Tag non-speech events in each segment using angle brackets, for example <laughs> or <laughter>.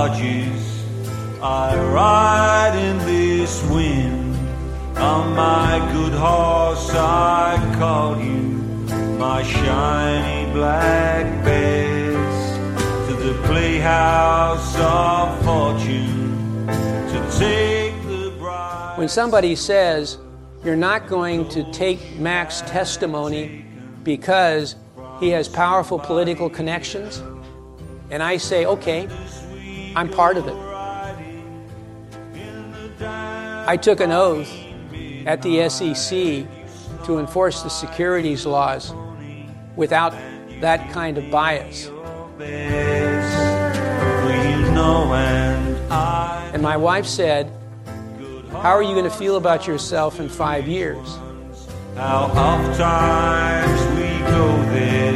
barges. I ride in this wind. On my good horse, I call you my shiny black bears to the playhouse of fortune to take the bride. When somebody says you're not going to take Mack's testimony because he has powerful political connections, and I say, okay, I'm part of it. I took an oath at the SEC to enforce the securities laws without that kind of bias. And my wife said, How are you going to feel about yourself in five years? How oft times we go there,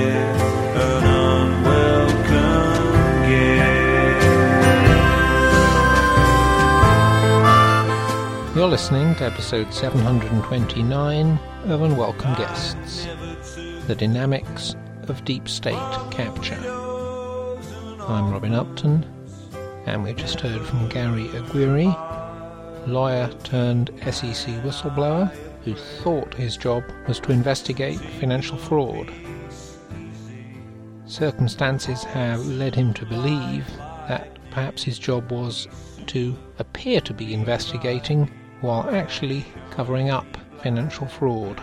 You're listening to episode 729 of Unwelcome Guests The Dynamics of Deep State Capture. I'm Robin Upton, and we've just heard from Gary Aguirre, lawyer turned SEC whistleblower who thought his job was to investigate financial fraud. Circumstances have led him to believe that perhaps his job was to appear to be investigating while actually covering up financial fraud.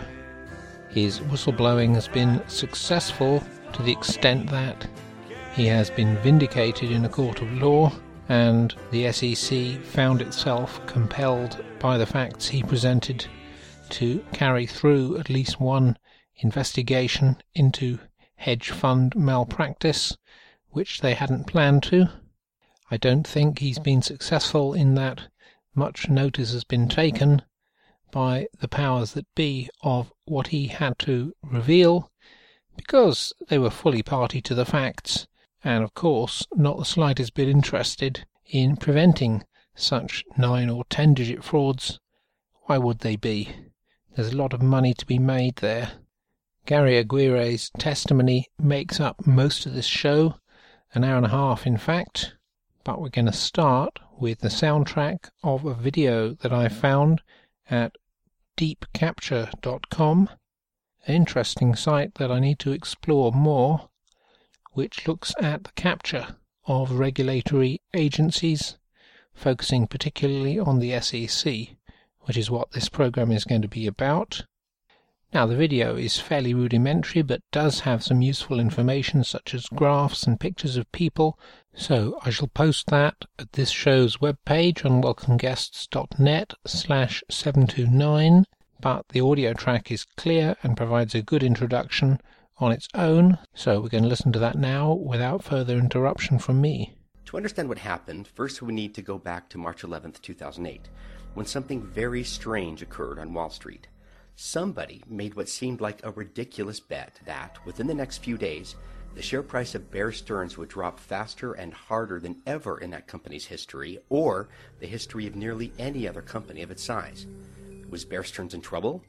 His whistleblowing has been successful to the extent that he has been vindicated in a court of law and the SEC found itself compelled by the facts he presented to carry through at least one investigation into hedge fund malpractice, which they hadn't planned to. I don't think he's been successful in that much notice has been taken by the powers that be of what he had to reveal, because they were fully party to the facts, and of course not the slightest bit interested in preventing such nine or ten digit frauds. Why would they be? There's a lot of money to be made there. Gary Aguirre's testimony makes up most of this show, an hour and a half in fact, but we're going to start with the soundtrack of a video that I found at deepcapture.com, an interesting site that I need to explore more, which looks at the capture of regulatory agencies, focusing particularly on the SEC, which is what this program is going to be about. Now, the video is fairly rudimentary but does have some useful information such as graphs and pictures of people, so I shall post that at this show's webpage on welcomeguests.net slash 729, but the audio track is clear and provides a good introduction on its own, so we're going to listen to that now without further interruption from me. To understand what happened, first we need to go back to March 11th, 2008, when something very strange occurred on Wall Street. Somebody made what seemed like a ridiculous bet that, within the next few days, the share price of Bear Stearns would drop faster and harder than ever in that company's history, or the history of nearly any other company of its size. Was Bear Stearns in trouble?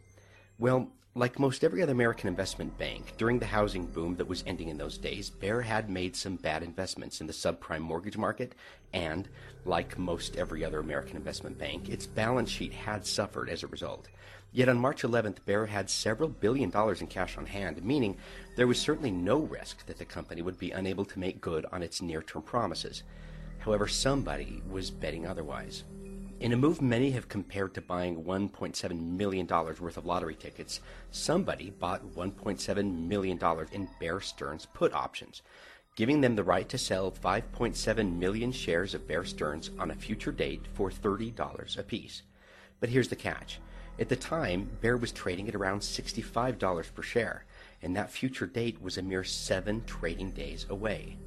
Well, like most every other American investment bank, during the housing boom that was ending in those days, Bear had made some bad investments in the subprime mortgage market, and, like most every other American investment bank, its balance sheet had suffered as a result. Yet on March 11th, Bear had several billion dollars in cash on hand, meaning there was certainly no risk that the company would be unable to make good on its near term promises. However, somebody was betting otherwise. In a move many have compared to buying $1.7 million worth of lottery tickets, somebody bought $1.7 million in Bear Stearns put options, giving them the right to sell 5.7 million shares of Bear Stearns on a future date for $30 apiece. But here's the catch. At the time, Bear was trading at around $65 per share, and that future date was a mere seven trading days away.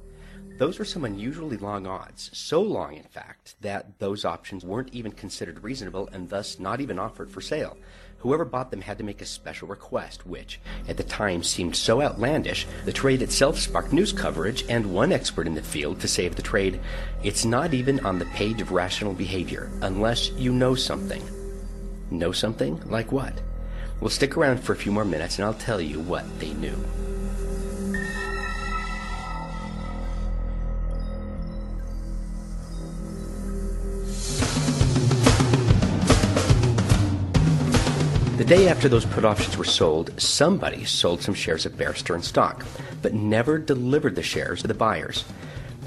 Those were some unusually long odds, so long, in fact, that those options weren't even considered reasonable and thus not even offered for sale. Whoever bought them had to make a special request, which, at the time, seemed so outlandish, the trade itself sparked news coverage, and one expert in the field to say of the trade, it's not even on the page of rational behavior, unless you know something. Know something? Like what? We'll stick around for a few more minutes and I'll tell you what they knew. The day after those put options were sold, somebody sold some shares of Bear Stearns stock, but never delivered the shares to the buyers.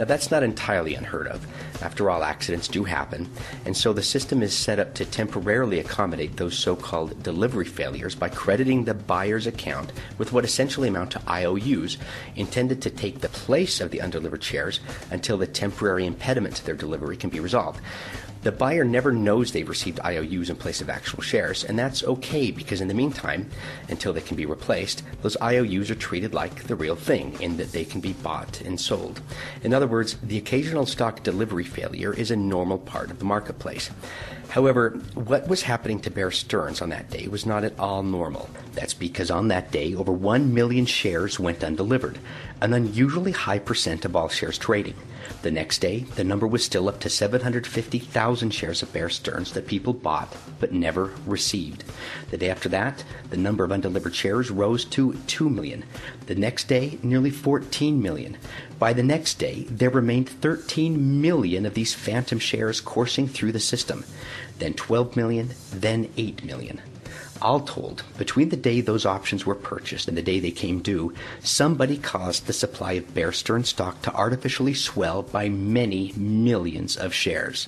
Now, that's not entirely unheard of. After all, accidents do happen, and so the system is set up to temporarily accommodate those so called delivery failures by crediting the buyer's account with what essentially amount to IOUs intended to take the place of the undelivered shares until the temporary impediment to their delivery can be resolved. The buyer never knows they've received IOUs in place of actual shares, and that's okay because in the meantime, until they can be replaced, those IOUs are treated like the real thing in that they can be bought and sold. In other words, the occasional stock delivery failure is a normal part of the marketplace. However, what was happening to Bear Stearns on that day was not at all normal. That's because on that day, over 1 million shares went undelivered, an unusually high percent of all shares trading. The next day, the number was still up to 750,000 shares of Bear Stearns that people bought but never received. The day after that, the number of undelivered shares rose to 2 million. The next day, nearly 14 million. By the next day, there remained 13 million of these phantom shares coursing through the system. Then 12 million, then 8 million. All told, between the day those options were purchased and the day they came due, somebody caused the supply of Bear Stearns stock to artificially swell by many millions of shares.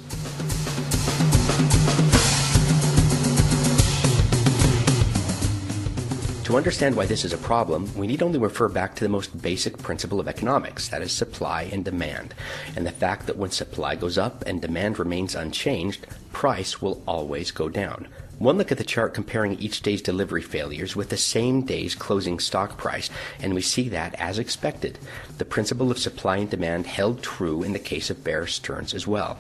To understand why this is a problem, we need only refer back to the most basic principle of economics, that is supply and demand, and the fact that when supply goes up and demand remains unchanged, price will always go down. One look at the chart comparing each day's delivery failures with the same day's closing stock price, and we see that, as expected, the principle of supply and demand held true in the case of Bear Stearns as well.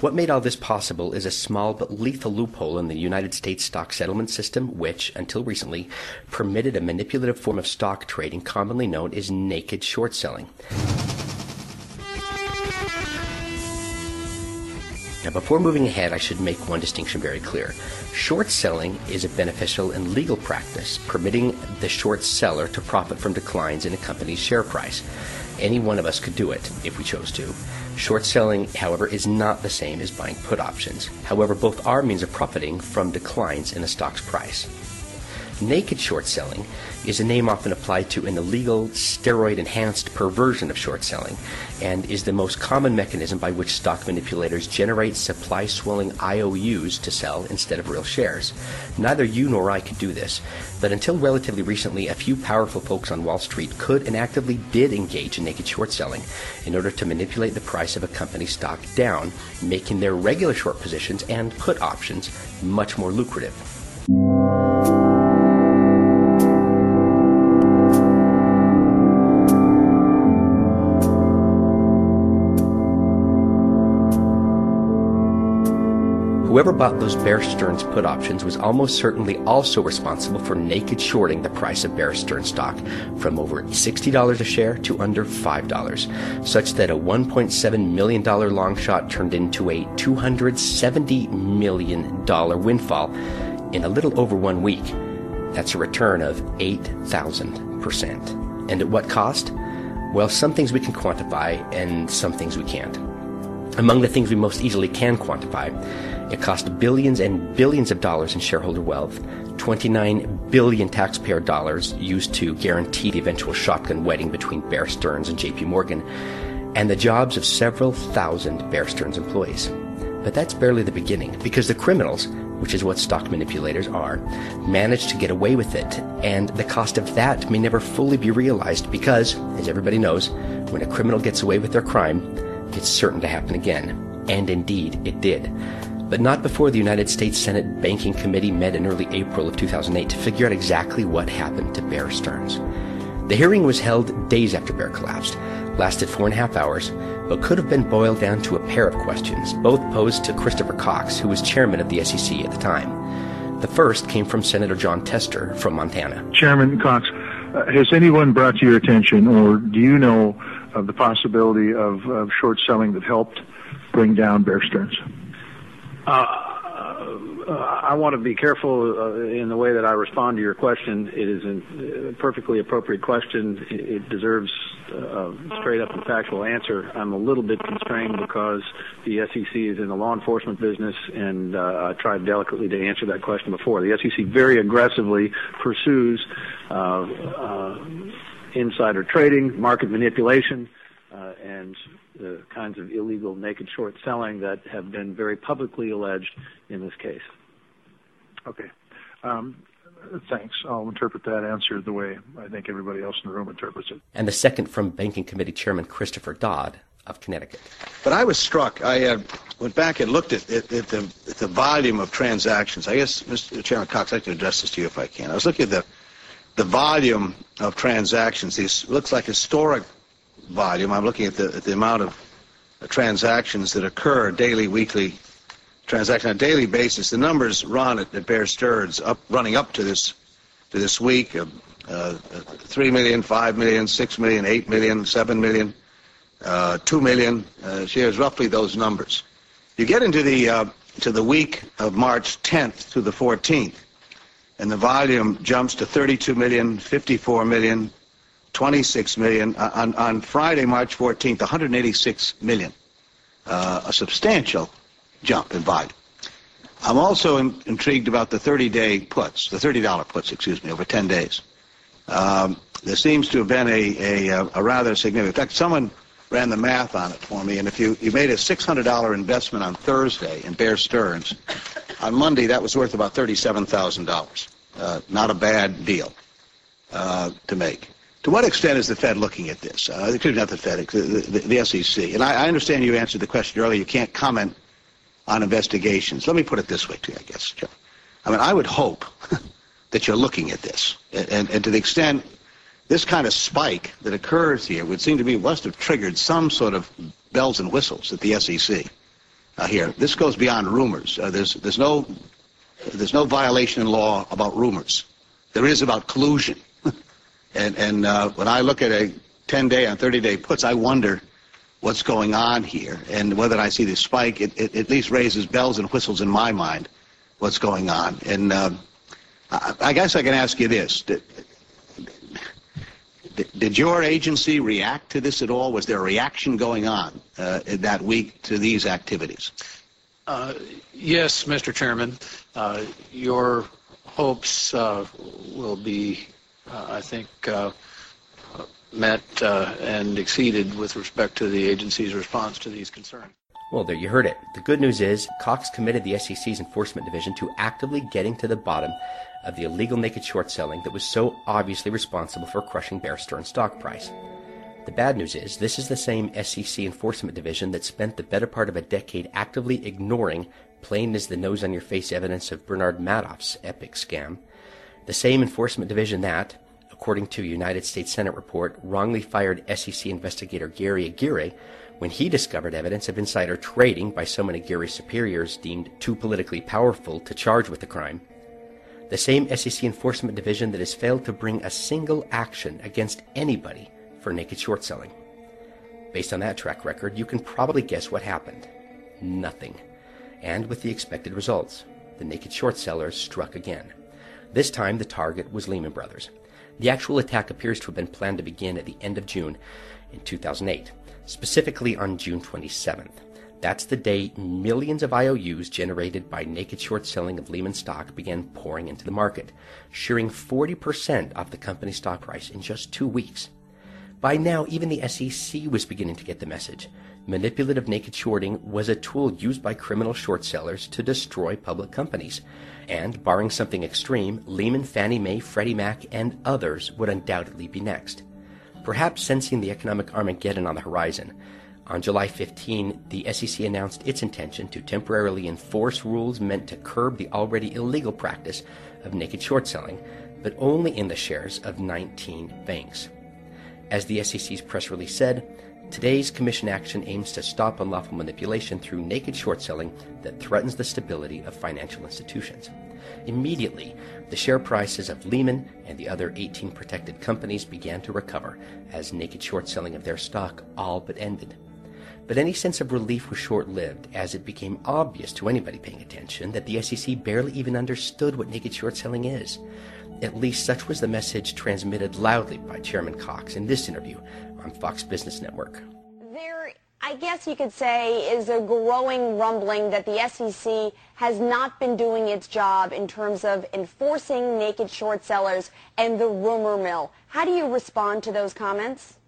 What made all this possible is a small but lethal loophole in the United States stock settlement system, which, until recently, permitted a manipulative form of stock trading commonly known as naked short selling. Now, before moving ahead, I should make one distinction very clear. Short selling is a beneficial and legal practice, permitting the short seller to profit from declines in a company's share price. Any one of us could do it if we chose to. Short selling, however, is not the same as buying put options. However, both are means of profiting from declines in a stock's price. Naked short selling is a name often applied to an illegal, steroid enhanced perversion of short selling and is the most common mechanism by which stock manipulators generate supply swelling IOUs to sell instead of real shares. Neither you nor I could do this, but until relatively recently, a few powerful folks on Wall Street could and actively did engage in naked short selling in order to manipulate the price of a company's stock down, making their regular short positions and put options much more lucrative. Whoever bought those Bear Stearns put options was almost certainly also responsible for naked shorting the price of Bear Stearns stock from over $60 a share to under $5, such that a $1.7 million long shot turned into a $270 million windfall in a little over one week. That's a return of 8,000%. And at what cost? Well, some things we can quantify and some things we can't. Among the things we most easily can quantify, it cost billions and billions of dollars in shareholder wealth, 29 billion taxpayer dollars used to guarantee the eventual shotgun wedding between Bear Stearns and JP Morgan, and the jobs of several thousand Bear Stearns employees. But that's barely the beginning, because the criminals, which is what stock manipulators are, managed to get away with it, and the cost of that may never fully be realized because, as everybody knows, when a criminal gets away with their crime, it's certain to happen again. And indeed, it did. But not before the United States Senate Banking Committee met in early April of 2008 to figure out exactly what happened to Bear Stearns. The hearing was held days after Bear collapsed, lasted four and a half hours, but could have been boiled down to a pair of questions, both posed to Christopher Cox, who was chairman of the SEC at the time. The first came from Senator Jon Tester from Montana. Chairman Cox, uh, has anyone brought to your attention, or do you know of the possibility of, of short selling that helped bring down Bear Stearns? Uh, uh, I want to be careful uh, in the way that I respond to your question. It is a perfectly appropriate question. It deserves a straight up and factual answer. I'm a little bit constrained because the SEC is in the law enforcement business, and uh, I tried delicately to answer that question before. The SEC very aggressively pursues uh, uh, insider trading, market manipulation, and the kinds of illegal naked short selling that have been very publicly alleged in this case. Okay. Um, thanks. I'll interpret that answer the way I think everybody else in the room interprets it. And the second from Banking Committee Chairman Christopher Dodd of Connecticut. But I was struck. I uh, went back and looked at, at, at, the, at, the, volume of transactions. I guess, Mr. Chairman Cox, I'd like to address this to you if I can. I was looking at the, the volume of transactions. This looks like historic volume. I'm looking at the, at the amount of transactions that occur daily, weekly transaction on a daily basis. The numbers run at, at Bear Stearns up, running up to this to this week. Uh, uh, 3 million, 5 million, 6 million, 8 million, 7 million, uh, 2 million uh, shares, roughly those numbers. You get into the uh, to the week of March 10th to the 14th, and the volume jumps to 32 million, 54 million, 26 million. Uh, on, on Friday, March 14th, 186 million. Uh, a substantial jump in volume. I'm also in, intrigued about the 30-day puts, the $30 puts, excuse me, over 10 days. Um, there seems to have been a, a, a, rather significant. In fact, someone ran the math on it for me, and if you, you made a $600 investment on Thursday in Bear Stearns, on Monday that was worth about $37,000. Uh, not a bad deal uh, to make. To what extent is the Fed looking at this? Uh, not the Fed, the, the, the SEC. And I, I, understand you answered the question earlier. You can't comment on investigations. Let me put it this way to you, I guess, Joe. I mean, I would hope <laughs> that you're looking at this. And, and, and, to the extent this kind of spike that occurs here would seem to me must have triggered some sort of bells and whistles at the SEC uh, here. This goes beyond rumors. Uh, there's, there's, no, there's no violation in law about rumors. There is about collusion. <laughs> And, and uh, when I look at a 10-day and 30-day puts, I wonder what's going on here. And whether I see this spike, it, it at least raises bells and whistles in my mind what's going on. And uh, I, I, guess I can ask you this. Did, did, your agency react to this at all? Was there a reaction going on uh, that week to these activities? Uh, yes, Mr. Chairman. Uh, your hopes uh, will be uh, I think, uh, met uh, and exceeded with respect to the agency's response to these concerns. Well, there you heard it. The good news is Cox committed the SEC's enforcement division to actively getting to the bottom of the illegal naked short selling that was so obviously responsible for crushing Bear Stearns' stock price. The bad news is this is the same SEC enforcement division that spent the better part of a decade actively ignoring plain as the nose on your face evidence of Bernard Madoff's epic scam the same enforcement division that, according to a United States Senate report, wrongly fired SEC investigator Gary Aguirre when he discovered evidence of insider trading by someone Aguirre's superiors deemed too politically powerful to charge with the crime. The same SEC enforcement division that has failed to bring a single action against anybody for naked short selling. Based on that track record, you can probably guess what happened. Nothing. And with the expected results, the naked short sellers struck again. This time, the target was Lehman Brothers. The actual attack appears to have been planned to begin at the end of June in 2008, specifically on June 27th. That's the day millions of IOUs generated by naked short selling of Lehman stock began pouring into the market, shearing 40% off the company's stock price in just two weeks. By now, even the SEC was beginning to get the message. Manipulative naked shorting was a tool used by criminal short sellers to destroy public companies. And, barring something extreme, Lehman, Fannie Mae, Freddie Mac, and others would undoubtedly be next. Perhaps sensing the economic Armageddon on the horizon, on July 15, the SEC announced its intention to temporarily enforce rules meant to curb the already illegal practice of naked short selling, but only in the shares of 19 banks. As the SEC's press release said, Today's Commission action aims to stop unlawful manipulation through naked short selling that threatens the stability of financial institutions. Immediately, the share prices of Lehman and the other 18 protected companies began to recover as naked short selling of their stock all but ended. But any sense of relief was short lived, as it became obvious to anybody paying attention that the SEC barely even understood what naked short selling is. At least such was the message transmitted loudly by Chairman Cox in this interview on Fox Business Network. There, I guess you could say, is a growing rumbling that the SEC has not been doing its job in terms of enforcing naked short sellers and the rumor mill. How do you respond to those comments?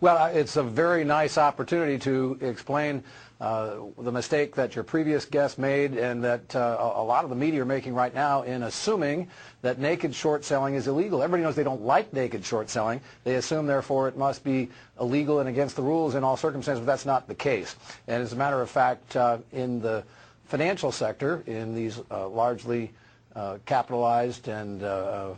Well, it's a very nice opportunity to explain uh, the mistake that your previous guest made and that uh, a lot of the media are making right now in assuming that naked short selling is illegal. Everybody knows they don't like naked short selling. They assume, therefore, it must be illegal and against the rules in all circumstances, but that's not the case. And as a matter of fact, uh, in the financial sector, in these uh, largely uh, capitalized and uh,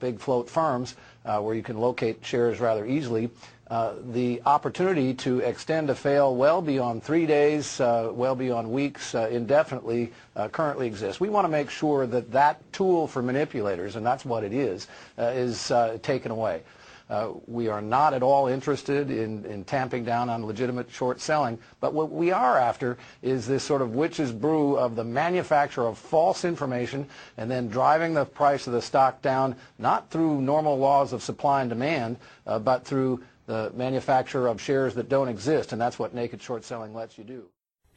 big float firms, where you can locate shares rather easily, uh, the opportunity to extend a fail well beyond three days, uh, well beyond weeks, uh, indefinitely uh, currently exists. We want to make sure that that tool for manipulators, and that's what it is, uh, is taken away. Uh, we are not at all interested in, in tamping down on legitimate short selling, but what we are after is this sort of witch's brew of the manufacture of false information and then driving the price of the stock down, not through normal laws of supply and demand, uh, but through the manufacture of shares that don't exist, and that's what naked short selling lets you do.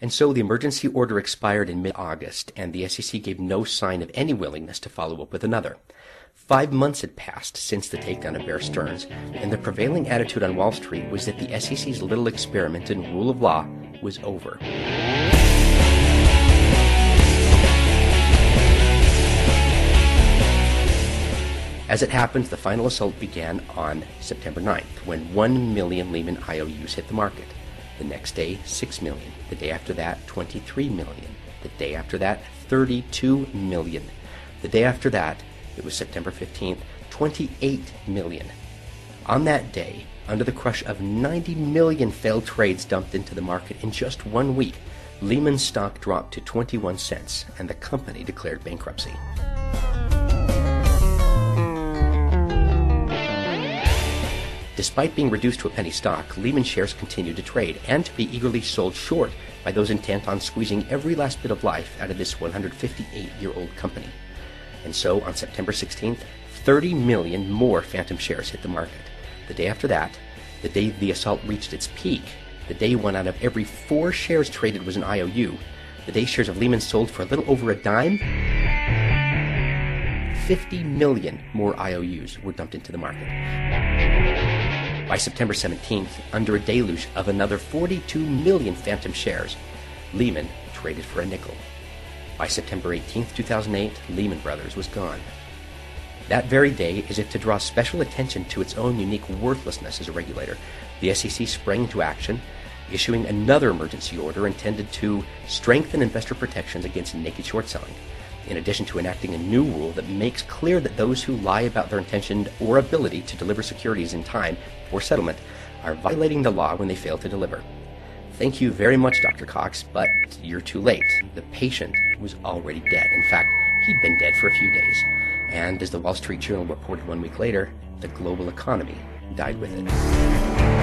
And so the emergency order expired in mid-August, and the SEC gave no sign of any willingness to follow up with another. Five months had passed since the takedown of Bear Stearns, and the prevailing attitude on Wall Street was that the SEC's little experiment in rule of law was over. As it happens, the final assault began on September 9th, when 1 million Lehman IOUs hit the market. The next day, 6 million. The day after that, 23 million. The day after that, 32 million. The day after that, it was September 15th, 28 million. On that day, under the crush of 90 million failed trades dumped into the market in just one week, Lehman's stock dropped to 21 cents and the company declared bankruptcy. Despite being reduced to a penny stock, Lehman shares continued to trade and to be eagerly sold short by those intent on squeezing every last bit of life out of this 158 year old company. And so on September 16th, 30 million more phantom shares hit the market. The day after that, the day the assault reached its peak, the day one out of every four shares traded was an IOU, the day shares of Lehman sold for a little over a dime, 50 million more IOUs were dumped into the market. By September 17th, under a deluge of another 42 million phantom shares, Lehman traded for a nickel. By September 18, 2008, Lehman Brothers was gone. That very day, as if to draw special attention to its own unique worthlessness as a regulator, the SEC sprang into action, issuing another emergency order intended to strengthen investor protections against naked short selling in addition to enacting a new rule that makes clear that those who lie about their intention or ability to deliver securities in time for settlement are violating the law when they fail to deliver. Thank you very much, Dr. Cox, but you're too late. The patient was already dead. In fact, he'd been dead for a few days. And as the Wall Street Journal reported one week later, the global economy died with it.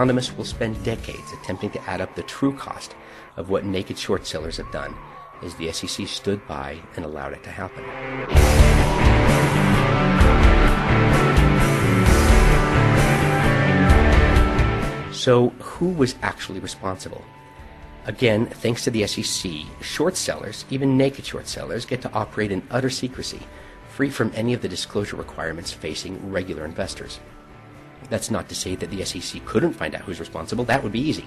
Economists will spend decades attempting to add up the true cost of what naked short sellers have done, as the SEC stood by and allowed it to happen. So, who was actually responsible? Again, thanks to the SEC, short sellers, even naked short sellers, get to operate in utter secrecy, free from any of the disclosure requirements facing regular investors. That's not to say that the SEC couldn't find out who's responsible. That would be easy.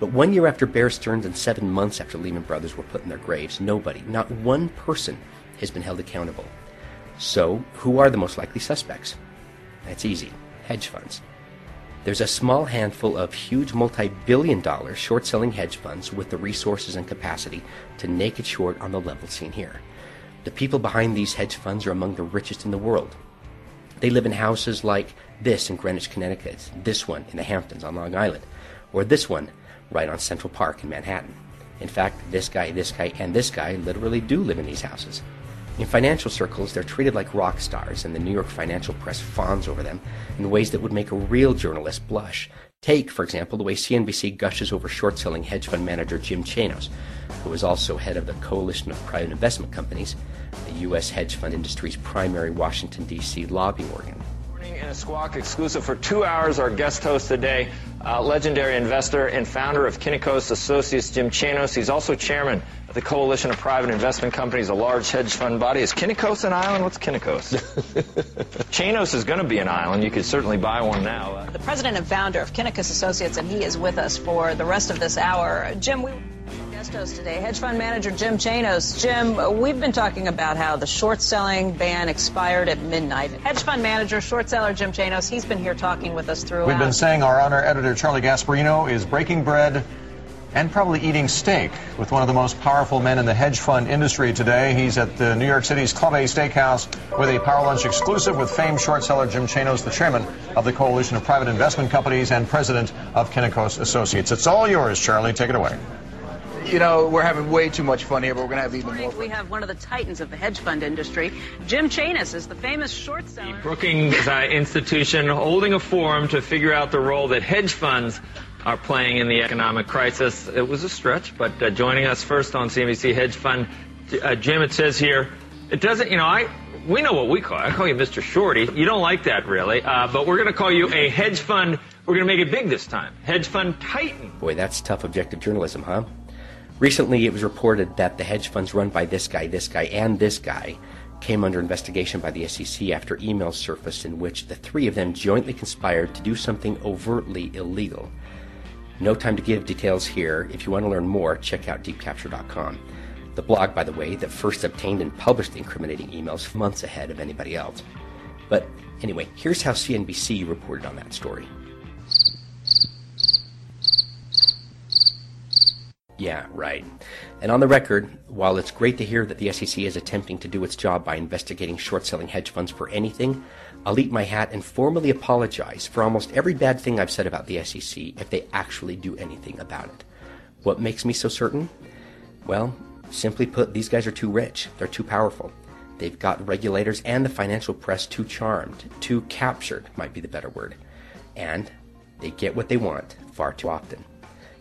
But one year after Bear Stearns and seven months after Lehman Brothers were put in their graves, nobody, not one person, has been held accountable. So, who are the most likely suspects? That's easy hedge funds. There's a small handful of huge multi billion dollar short selling hedge funds with the resources and capacity to naked short on the level seen here. The people behind these hedge funds are among the richest in the world. They live in houses like this in Greenwich, Connecticut, this one in the Hamptons on Long Island, or this one right on Central Park in Manhattan. In fact, this guy, this guy, and this guy literally do live in these houses. In financial circles, they're treated like rock stars, and the New York financial press fawns over them in ways that would make a real journalist blush. Take, for example, the way CNBC gushes over short selling hedge fund manager Jim Chanos, who is also head of the Coalition of Private Investment Companies, the U.S. hedge fund industry's primary Washington, D.C. lobbying organ in a Squawk exclusive for two hours. Our guest host today, uh, legendary investor and founder of Kynikos Associates, Jim Chanos. He's also chairman of the Coalition of Private Investment Companies, a large hedge fund body. Is Kynikos an island? What's Kynikos? <laughs> Chanos is going to be an island. You could certainly buy one now. The president and founder of Kynikos Associates, and he is with us for the rest of this hour. Jim, we today, hedge fund manager Jim Chanos. Jim, we've been talking about how the short selling ban expired at midnight. Hedge fund manager, short seller Jim Chanos, he's been here talking with us throughout. We've been saying our honor editor Charlie Gasparino is breaking bread and probably eating steak with one of the most powerful men in the hedge fund industry today. He's at the New York City's Club A Steakhouse with a Power Lunch exclusive with famed short seller Jim Chanos, the chairman of the Coalition of Private Investment Companies and president of Kynikos Associates. It's all yours, Charlie. Take it away you know, we're having way too much fun here, but we're going to have even more fun. We have one of the titans of the hedge fund industry. Jim Chanos is the famous short seller. The Brookings uh, Institution holding a forum to figure out the role that hedge funds are playing in the economic crisis. It was a stretch, but uh, joining us first on CNBC Hedge Fund, uh, Jim, it says here, it doesn't, you know, I, we know what we call it. I call you Mr. Shorty. You don't like that really, uh, but we're going to call you a hedge fund. We're going to make it big this time. Hedge fund titan. Boy, that's tough objective journalism, huh? Recently, it was reported that the hedge funds run by this guy, this guy, and this guy came under investigation by the SEC after emails surfaced in which the three of them jointly conspired to do something overtly illegal. No time to give details here. If you want to learn more, check out deepcapture.com. The blog, by the way, that first obtained and published the incriminating emails months ahead of anybody else. But anyway, here's how CNBC reported on that story. Yeah, right. And on the record, while it's great to hear that the SEC is attempting to do its job by investigating short selling hedge funds for anything, I'll eat my hat and formally apologize for almost every bad thing I've said about the SEC if they actually do anything about it. What makes me so certain? Well, simply put, these guys are too rich. They're too powerful. They've got regulators and the financial press too charmed, too captured, might be the better word. And they get what they want far too often.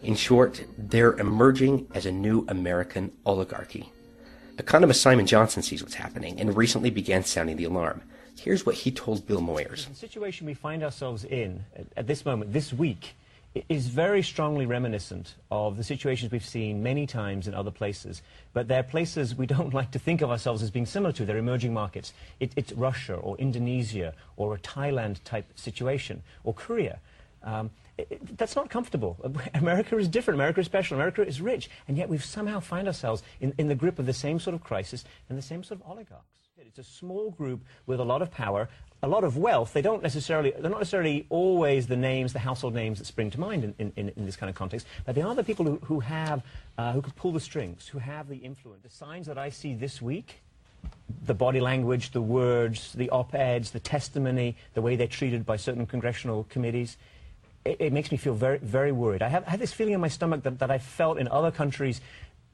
In short, they're emerging as a new American oligarchy. Economist Simon Johnson sees what's happening and recently began sounding the alarm. Here's what he told Bill Moyers. The situation we find ourselves in at this moment, this week, is very strongly reminiscent of the situations we've seen many times in other places. But they're places we don't <laughs> like to think of ourselves as being similar to. They're emerging markets. It, it's Russia or Indonesia or a Thailand type situation or Korea. Um, it, that's not comfortable. <laughs> America is different. America is special. America is rich. And yet we've somehow find ourselves in, in the grip of the same sort of crisis and the same sort of oligarchs. It's a small group with a lot of power, a lot of wealth. They don't necessarily, they're not necessarily always the names, the household names that spring to mind in, in, in this kind of context, but they are the people who, who have, uh, who can pull the strings, who have the influence. The signs that I see this week the body language, the words, the op-eds, the testimony, the way they're treated by certain congressional committees it, it, makes me feel very, very worried. I have, I this feeling in my stomach that, that I felt in other countries,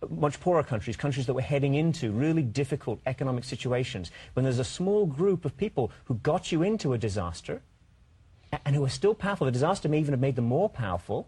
much poorer countries, countries that were heading into really difficult economic situations, when there's a small group of people who got you into a disaster and who are still powerful. The disaster may even have made them more powerful.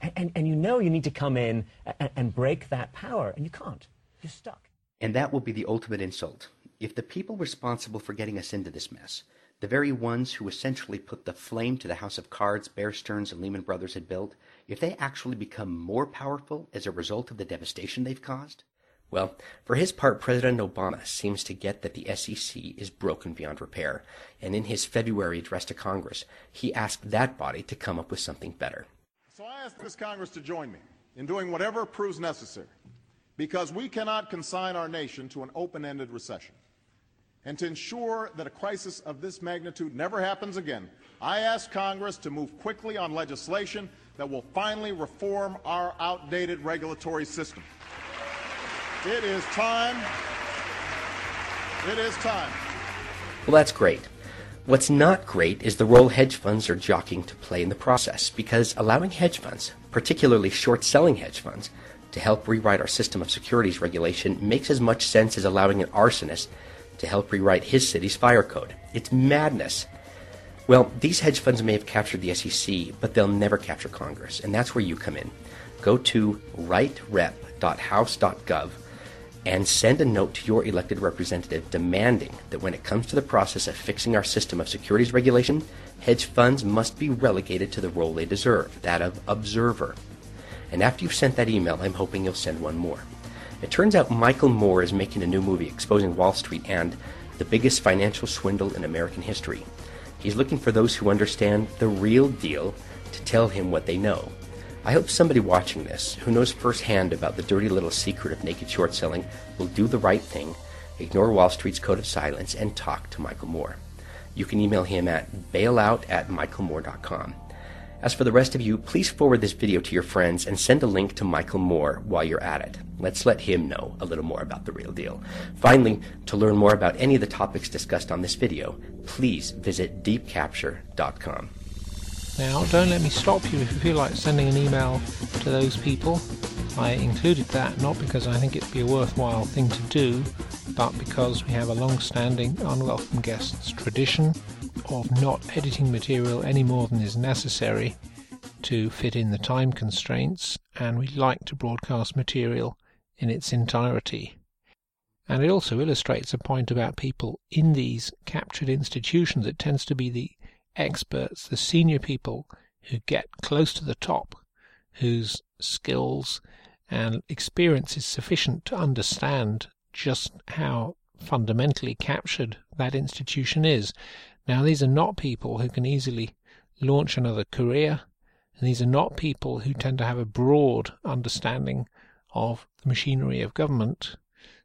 And, and, and you know you need to come in and, and break that power, and you can't. You're stuck. And that will be the ultimate insult. If the people responsible for getting us into this mess the very ones who essentially put the flame to the house of cards Bear Stearns and Lehman Brothers had built, if they actually become more powerful as a result of the devastation they've caused? Well, for his part, President Obama seems to get that the SEC is broken beyond repair, and in his February address to Congress, he asked that body to come up with something better. So I ask this Congress to join me in doing whatever proves necessary, because we cannot consign our nation to an open ended recession. And to ensure that a crisis of this magnitude never happens again, I ask Congress to move quickly on legislation that will finally reform our outdated regulatory system. It is time. It is time. Well, that's great. What's not great is the role hedge funds are jockeying to play in the process, because allowing hedge funds, particularly short selling hedge funds, to help rewrite our system of securities regulation makes as much sense as allowing an arsonist to help rewrite his city's fire code. It's madness. Well, these hedge funds may have captured the SEC, but they'll never capture Congress, and that's where you come in. Go to writerep.house.gov and send a note to your elected representative demanding that when it comes to the process of fixing our system of securities regulation, hedge funds must be relegated to the role they deserve, that of observer. And after you've sent that email, I'm hoping you'll send one more. It turns out Michael Moore is making a new movie exposing Wall Street and the biggest financial swindle in American history. He's looking for those who understand the real deal to tell him what they know. I hope somebody watching this, who knows firsthand about the dirty little secret of naked short selling, will do the right thing, ignore Wall Street's code of silence, and talk to Michael Moore. You can email him at bailout at michaelmoore.com. As for the rest of you, please forward this video to your friends and send a link to Michael Moore while you're at it. Let's let him know a little more about the real deal. Finally, to learn more about any of the topics discussed on this video, please visit deepcapture.com. Now, don't let me stop you if you feel like sending an email to those people. I included that not because I think it'd be a worthwhile thing to do, but because we have a long standing unwelcome guests tradition of not editing material any more than is necessary to fit in the time constraints, and we like to broadcast material in its entirety. And it also illustrates a point about people in these captured institutions. It tends to be the experts, the senior people who get close to the top, whose skills and experience is sufficient to understand just how fundamentally captured that institution is. Now, these are not people who can easily launch another career, and these are not people who tend to have a broad understanding of the machinery of government.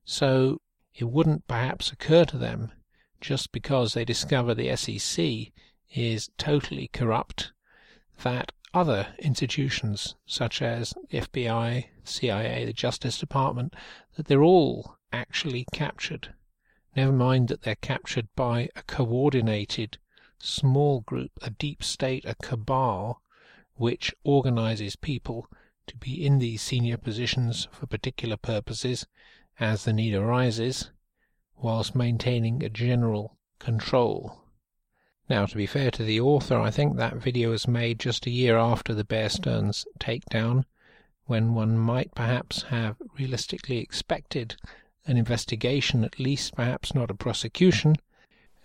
So it wouldn't perhaps occur to them just because they discover the SEC is totally corrupt, that other institutions such as FBI, CIA, the Justice Department, that they're all actually captured. Never mind that they're captured by a coordinated small group, a deep state, a cabal, which organizes people to be in these senior positions for particular purposes as the need arises, whilst maintaining a general control. Now, to be fair to the author, I think that video was made just a year after the Bear Stearns takedown, when one might perhaps have realistically expected an investigation, at least perhaps not a prosecution.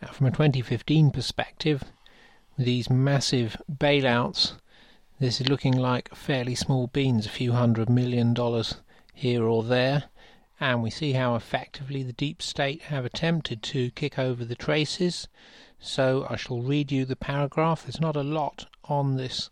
Now, from a 2015 perspective, these massive bailouts, this is looking like fairly small beans, a few hundred million dollars here or there, and we see how effectively the deep state have attempted to kick over the traces. So I shall read you the paragraph. There's not a lot on this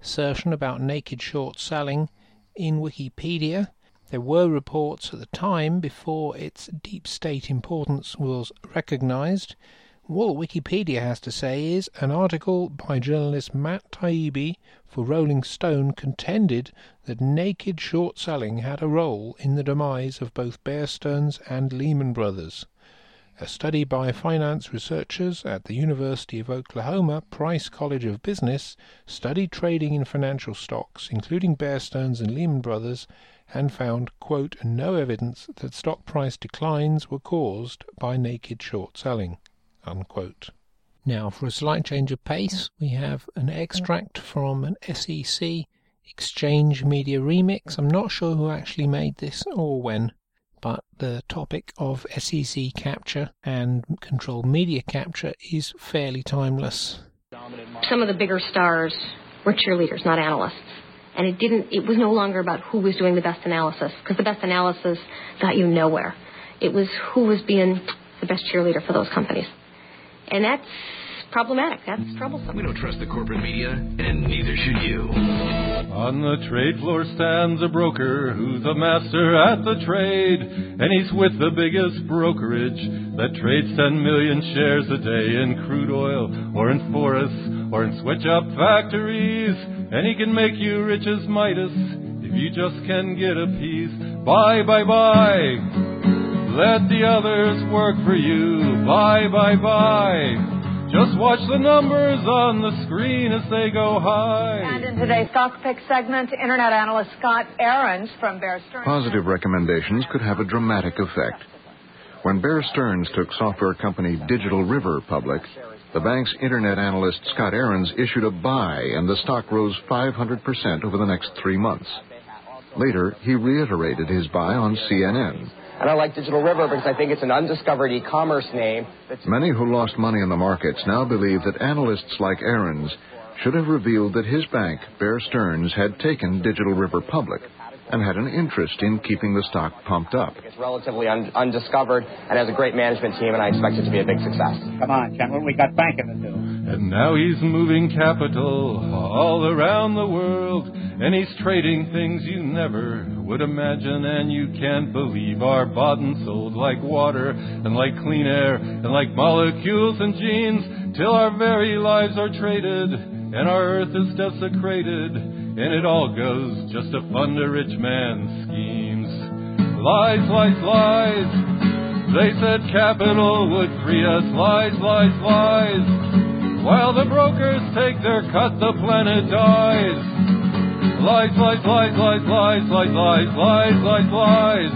assertion about naked short selling in Wikipedia. There were reports at the time before its deep state importance was recognized. What Wikipedia has to say is an article by journalist Matt Taibbi for Rolling Stone contended that naked short selling had a role in the demise of both Bear Stearns and Lehman Brothers. A study by finance researchers at the University of Oklahoma Price College of Business studied trading in financial stocks, including Bear Stearns and Lehman Brothers, and found, quote, no evidence that stock price declines were caused by naked short selling. Unquote. Now, for a slight change of pace, we have an extract from an SEC Exchange Media remix. I'm not sure who actually made this or when but the topic of SEC capture and controlled media capture is fairly timeless. Some of the bigger stars were cheerleaders, not analysts. And it didn't, it was no longer about who was doing the best analysis, because the best analysis got you nowhere. It was who was being the best cheerleader for those companies. And that's problematic. That's troublesome. We don't trust the corporate media, and neither should you. On the trade floor stands a broker who's a master at the trade, and he's with the biggest brokerage that trades 10 million shares a day in crude oil or in forests or in switch up factories. And he can make you rich as Midas if you just can get a piece. Buy, buy, buy. Let the others work for you. Buy, buy, buy. Just watch the numbers on the screen as they go high. And in today's stock pick segment, internet analyst Scott Ehrens from Bear Stearns. Positive recommendations could have a dramatic effect. When Bear Stearns took software company Digital River public, the bank's internet analyst Scott Ehrens issued a buy and the stock rose 500% over the next three months. Later, he reiterated his buy on CNN. And I like Digital River because I think it's an undiscovered e-commerce name. Many who lost money in the markets now believe that analysts like Ehrens should have revealed that his bank, Bear Stearns, had taken Digital River public and had an interest in keeping the stock pumped up. It's relatively un- undiscovered and has a great management team, and I expect it to be a big success. Come on, gentlemen, we got banking to do. And now he's moving capital all around the world, and he's trading things you never would imagine, and you can't believe are bought and sold like water, and like clean air, and like molecules and genes, till our very lives are traded, and our earth is desecrated, and it all goes just to fund a rich man's schemes. Lies, lies, lies. They said capital would free us. Lies, lies, lies. While the brokers take their cut, the planet dies. Lies, lies, lies, lies, lies, lies, lies, lies, lies, lies.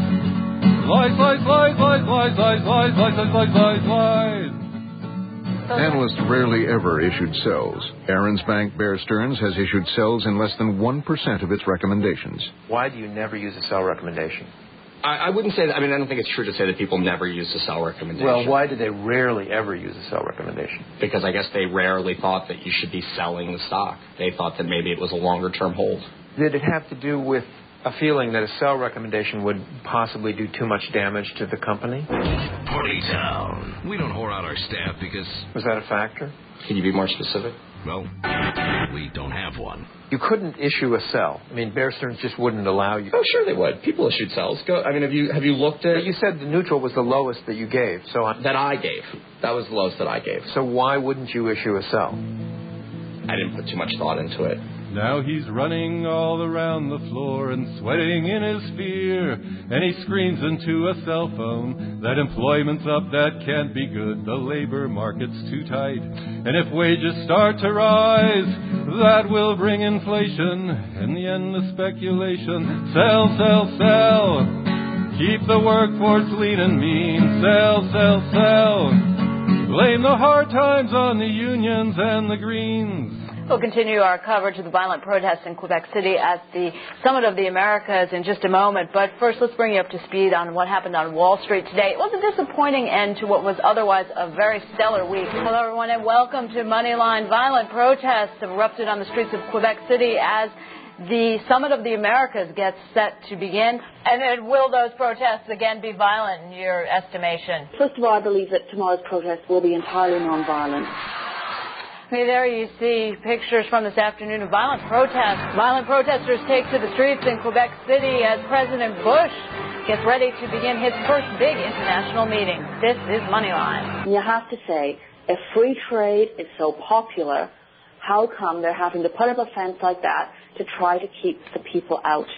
Lies, lies, lies, lies, lies, lies, lies, lies, lies, lies, lies. Analysts rarely ever issued sells. Ehrens' Bank Bear Stearns has issued sells in less than 1% of its recommendations. Why do you never use a sell recommendation? I, I wouldn't say that. I mean, I don't think it's true to say that people never use a sell recommendation. Well, why do they rarely ever use a sell recommendation? Because I guess they rarely thought that you should be selling the stock. They thought that maybe it was a longer term hold. Did it have to do with a feeling that a sell recommendation would possibly do too much damage to the company? Party Town. We don't whore out our staff because. Was that a factor? Can you be more specific? Well, we don't have one. You couldn't issue a sell. I mean, Bear Stearns just wouldn't allow you. Oh, sure they would. People issued sells. Go. I mean, have you have you looked at? But you said the neutral was the lowest that you gave. So I, that I gave. That was the lowest that I gave. So why wouldn't you issue a sell? I didn't put too much thought into it. Now he's running all around the floor and sweating in his fear. And he screams into a cell phone that employment's up, that can't be good. The labor market's too tight. And if wages start to rise, that will bring inflation. In the end, the speculation. Sell, sell, sell. Keep the workforce lean and mean. Sell, sell, sell. Blame the hard times on the unions and the Greens. We'll continue our coverage of the violent protests in Quebec City at the Summit of the Americas in just a moment. But first, let's bring you up to speed on what happened on Wall Street today. It was a disappointing end to what was otherwise a very stellar week. Hello, everyone, and welcome to Moneyline. Violent protests have erupted on the streets of Quebec City as the Summit of the Americas gets set to begin. And then will those protests again be violent in your estimation? First of all, I believe that tomorrow's protests will be entirely nonviolent. Okay, there you see pictures from this afternoon of violent protests. Violent protesters take to the streets in Quebec City as President Bush gets ready to begin his first big international meeting. This is Moneyline. You have to say, if free trade is so popular, how come they're having to put up a fence like that to try to keep the people out?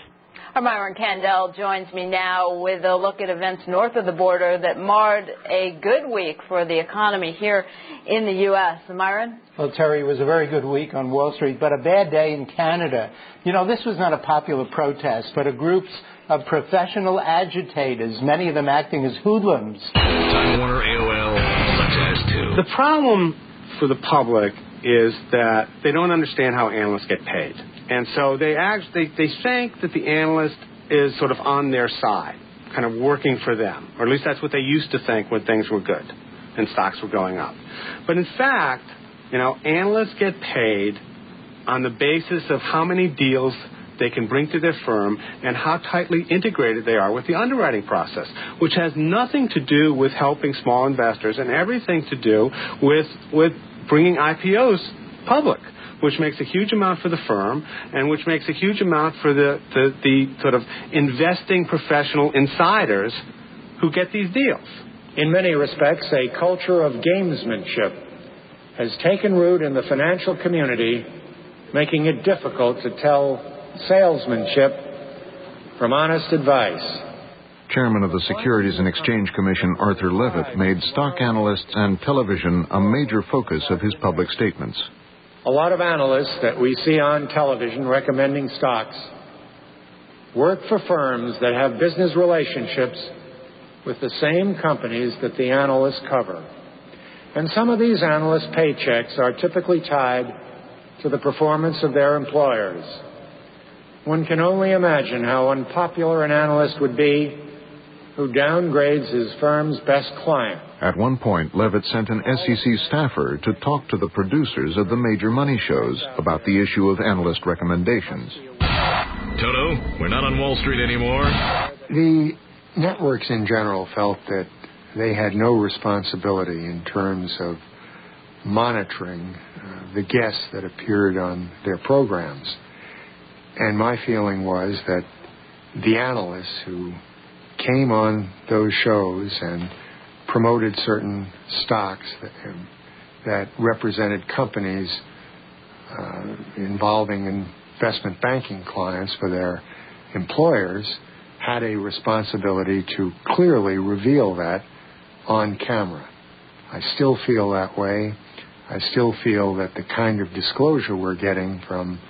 Our Myron Kandel joins me now with a look at events north of the border that marred a good week for the economy here in the U.S. Myron? Well, Terry, it was a very good week on Wall Street, but a bad day in Canada. You know, this was not a popular protest, but a group of professional agitators, many of them acting as hoodlums. Time Warner, AOL, such as too. The problem for the public is that they don't understand how analysts get paid. And so they actually they, they think that the analyst is sort of on their side, kind of working for them, or at least that's what they used to think when things were good and stocks were going up. But in fact, you know, analysts get paid on the basis of how many deals they can bring to their firm and how tightly integrated they are with the underwriting process, which has nothing to do with helping small investors and everything to do with with bringing IPOs public, which makes a huge amount for the firm and which makes a huge amount for the, the, the sort of investing professional insiders who get these deals. In many respects, a culture of gamesmanship has taken root in the financial community, making it difficult to tell salesmanship from honest advice. Chairman of the Securities and Exchange Commission, Arthur Levitt, made stock analysts and television a major focus of his public statements. A lot of analysts that we see on television recommending stocks work for firms that have business relationships with the same companies that the analysts cover. And some of these analysts' paychecks are typically tied to the performance of their employers. One can only imagine how unpopular an analyst would be who downgrades his firm's best client. At one point, Levitt sent an SEC staffer to talk to the producers of the major money shows about the issue of analyst recommendations. Toto, we're not on Wall Street anymore. The networks in general felt that they had no responsibility in terms of monitoring uh, the guests that appeared on their programs. And my feeling was that the analysts who came on those shows and promoted certain stocks that, that represented companies uh, involving investment banking clients for their employers had a responsibility to clearly reveal that on camera. I still feel that way. I still feel that the kind of disclosure we're getting from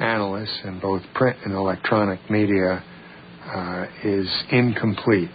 analysts in both print and electronic media uh, is incomplete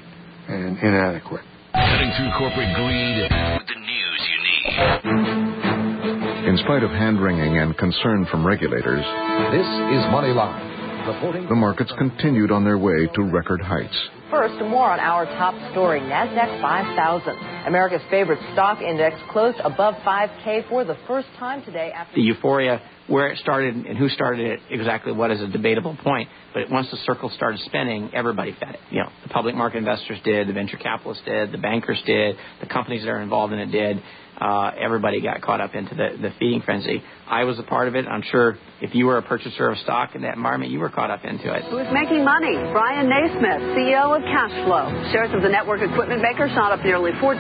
and inadequate. Cutting through corporate greed with the news you need. In spite of hand wringing and concern from regulators, this is Moneyline. Reporting the markets continued on their way to record heights. First, more on our top story NASDAQ 5000. America's favorite stock index closed above 5K for the first time today after the euphoria where it started and who started it exactly what is a debatable point. But once the circle started spinning, everybody fed it. You know, the public market investors did, the venture capitalists did, the bankers did, the companies that are involved in it did uh, everybody got caught up into the, the feeding frenzy. I was a part of it. I'm sure if you were a purchaser of stock in that environment, you were caught up into it. Who's making money? Brian NeSmith, CEO of CacheFlow. Shares of the network equipment maker shot up nearly $14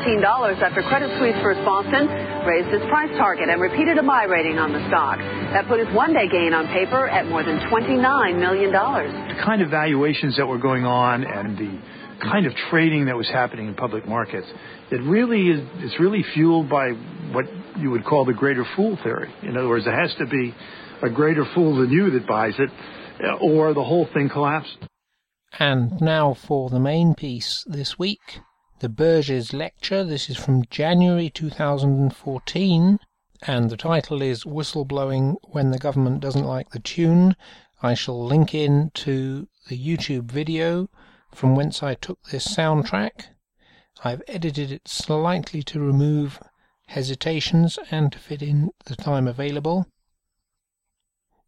after Credit Suisse First Boston raised its price target and repeated a buy rating on the stock. That put its one-day gain on paper at more than $29 million. The kind of valuations that were going on and the kind of trading that was happening in public markets. It really is it's really fueled by what you would call the greater fool theory. In other words, there has to be a greater fool than you that buys it, uh, or the whole thing collapses. And now for the main piece this week, the Berges Lecture. This is from January 2014, and the title is Whistleblowing When the Government Doesn't Like the Tune. I shall link in to the YouTube video from whence I took this soundtrack. I've edited it slightly to remove hesitations and to fit in the time available.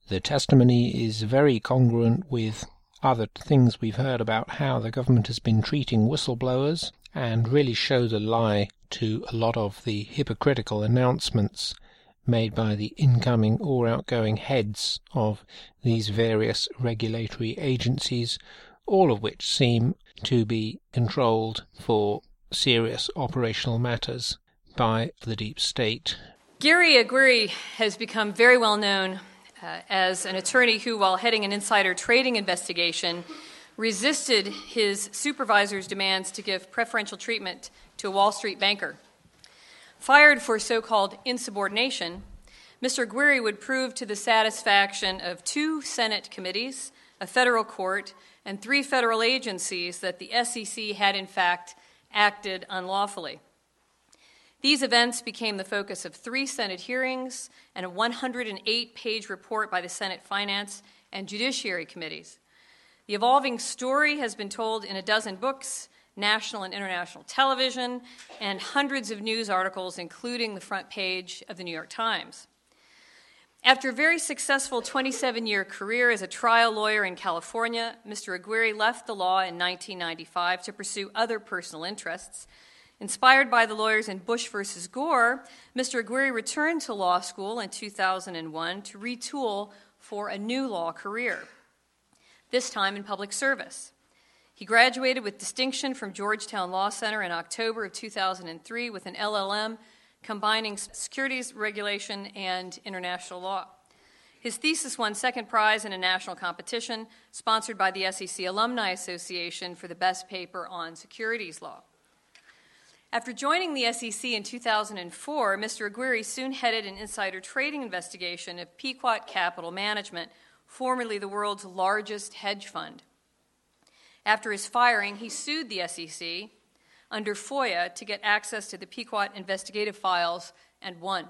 The testimony is very congruent with other things we've heard about how the government has been treating whistleblowers and really shows a lie to a lot of the hypocritical announcements made by the incoming or outgoing heads of these various regulatory agencies all of which seem to be controlled for serious operational matters by the deep state. Gary Aguirre has become very well known uh, as an attorney who, while heading an insider trading investigation, resisted his supervisor's demands to give preferential treatment to a Wall Street banker. Fired for so called insubordination, Mr. Aguirre would prove to the satisfaction of two Senate committees, a federal court, and three federal agencies that the SEC had, in fact, acted unlawfully. These events became the focus of three Senate hearings and a 108 page report by the Senate Finance and Judiciary Committees. The evolving story has been told in a dozen books, national and international television, and hundreds of news articles, including the front page of the New York Times. After a very successful 27 year career as a trial lawyer in California, Mr. Aguirre left the law in 1995 to pursue other personal interests, Inspired by the lawyers in Bush versus Gore, Mr. Aguirre returned to law school in 2001 to retool for a new law career, this time in public service. He graduated with distinction from Georgetown Law Center in October of 2003 with an LLM combining securities regulation and international law. His thesis won second prize in a national competition sponsored by the SEC Alumni Association for the best paper on securities law. After joining the SEC in 2004, Mr. Aguirre soon headed an insider trading investigation of Pequot Capital Management, formerly the world's largest hedge fund. After his firing, he sued the SEC under FOIA to get access to the Pequot investigative files and won.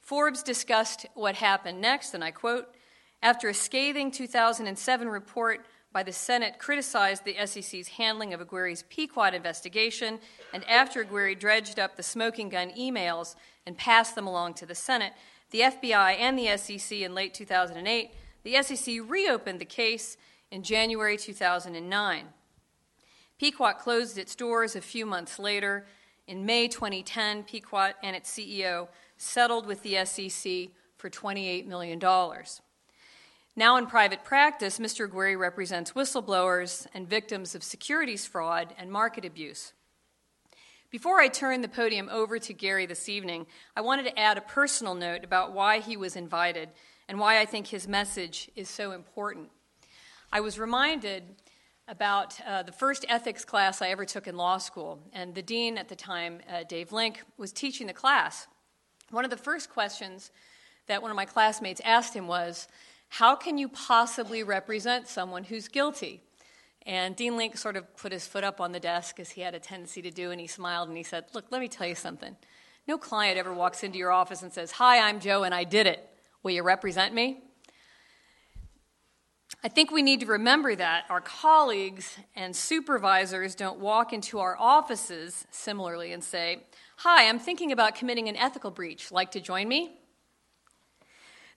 Forbes discussed what happened next, and I quote After a scathing 2007 report by the Senate criticized the SEC's handling of Aguirre's Pequot investigation, and after Aguirre dredged up the smoking gun emails and passed them along to the Senate, the FBI and the SEC in late 2008, the SEC reopened the case in January 2009. Pequot closed its doors a few months later. In May 2010, Pequot and its CEO settled with the SEC for $28 million. Now, in private practice, Mr. Aguirre represents whistleblowers and victims of securities fraud and market abuse. Before I turn the podium over to Gary this evening, I wanted to add a personal note about why he was invited and why I think his message is so important. I was reminded about uh, the first ethics class I ever took in law school, and the dean at the time, uh, Dave Link, was teaching the class. One of the first questions that one of my classmates asked him was, how can you possibly represent someone who's guilty? And Dean Link sort of put his foot up on the desk, as he had a tendency to do, and he smiled and he said, Look, let me tell you something. No client ever walks into your office and says, Hi, I'm Joe and I did it. Will you represent me? I think we need to remember that our colleagues and supervisors don't walk into our offices similarly and say, Hi, I'm thinking about committing an ethical breach. Like to join me?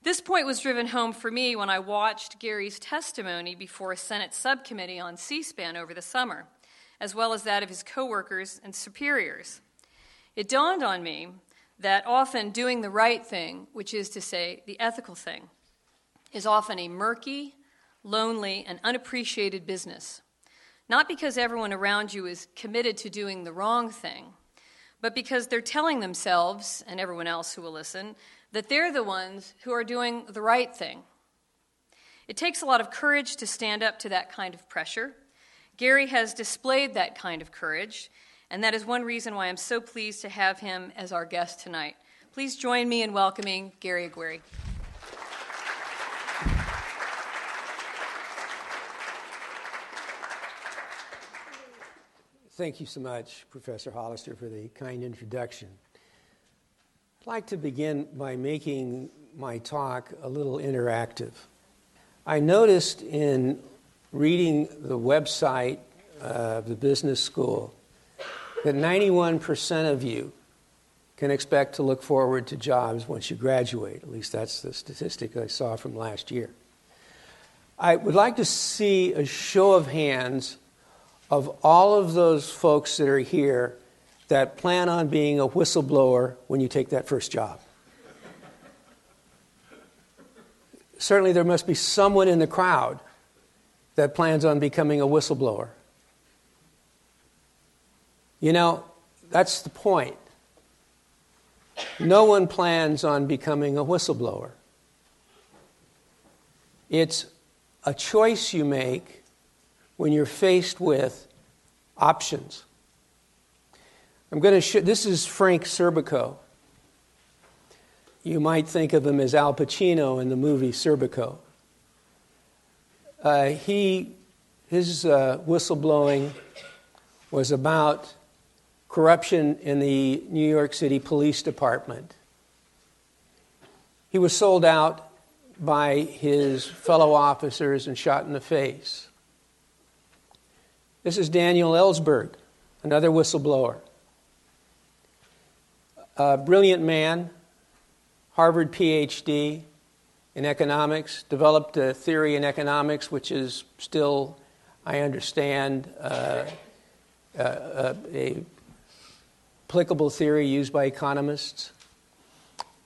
This point was driven home for me when I watched Gary's testimony before a Senate subcommittee on C SPAN over the summer, as well as that of his coworkers and superiors. It dawned on me that often doing the right thing, which is to say, the ethical thing, is often a murky, lonely, and unappreciated business. Not because everyone around you is committed to doing the wrong thing, but because they're telling themselves, and everyone else who will listen, that they're the ones who are doing the right thing. It takes a lot of courage to stand up to that kind of pressure. Gary has displayed that kind of courage, and that is one reason why I'm so pleased to have him as our guest tonight. Please join me in welcoming Gary Aguirre. Thank you so much, Professor Hollister, for the kind introduction. I'd like to begin by making my talk a little interactive. I noticed in reading the website of the business school that 91% of you can expect to look forward to jobs once you graduate. At least that's the statistic I saw from last year. I would like to see a show of hands of all of those folks that are here that plan on being a whistleblower when you take that first job? Certainly, there must be someone in the crowd that plans on becoming a whistleblower. You know, that's the point. No one plans on becoming a whistleblower. It's a choice you make when you're faced with options. I'm going to show, this is Frank Serpico. You might think of him as Al Pacino in the movie Serpico. Uh, he, his uh, whistleblowing was about corruption in the New York City Police Department. He was sold out by his fellow officers and shot in the face. This is Daniel Ellsberg, another whistleblower. A brilliant man, Harvard PhD in economics, developed a theory in economics which is still, I understand, uh, uh, a applicable theory used by economists.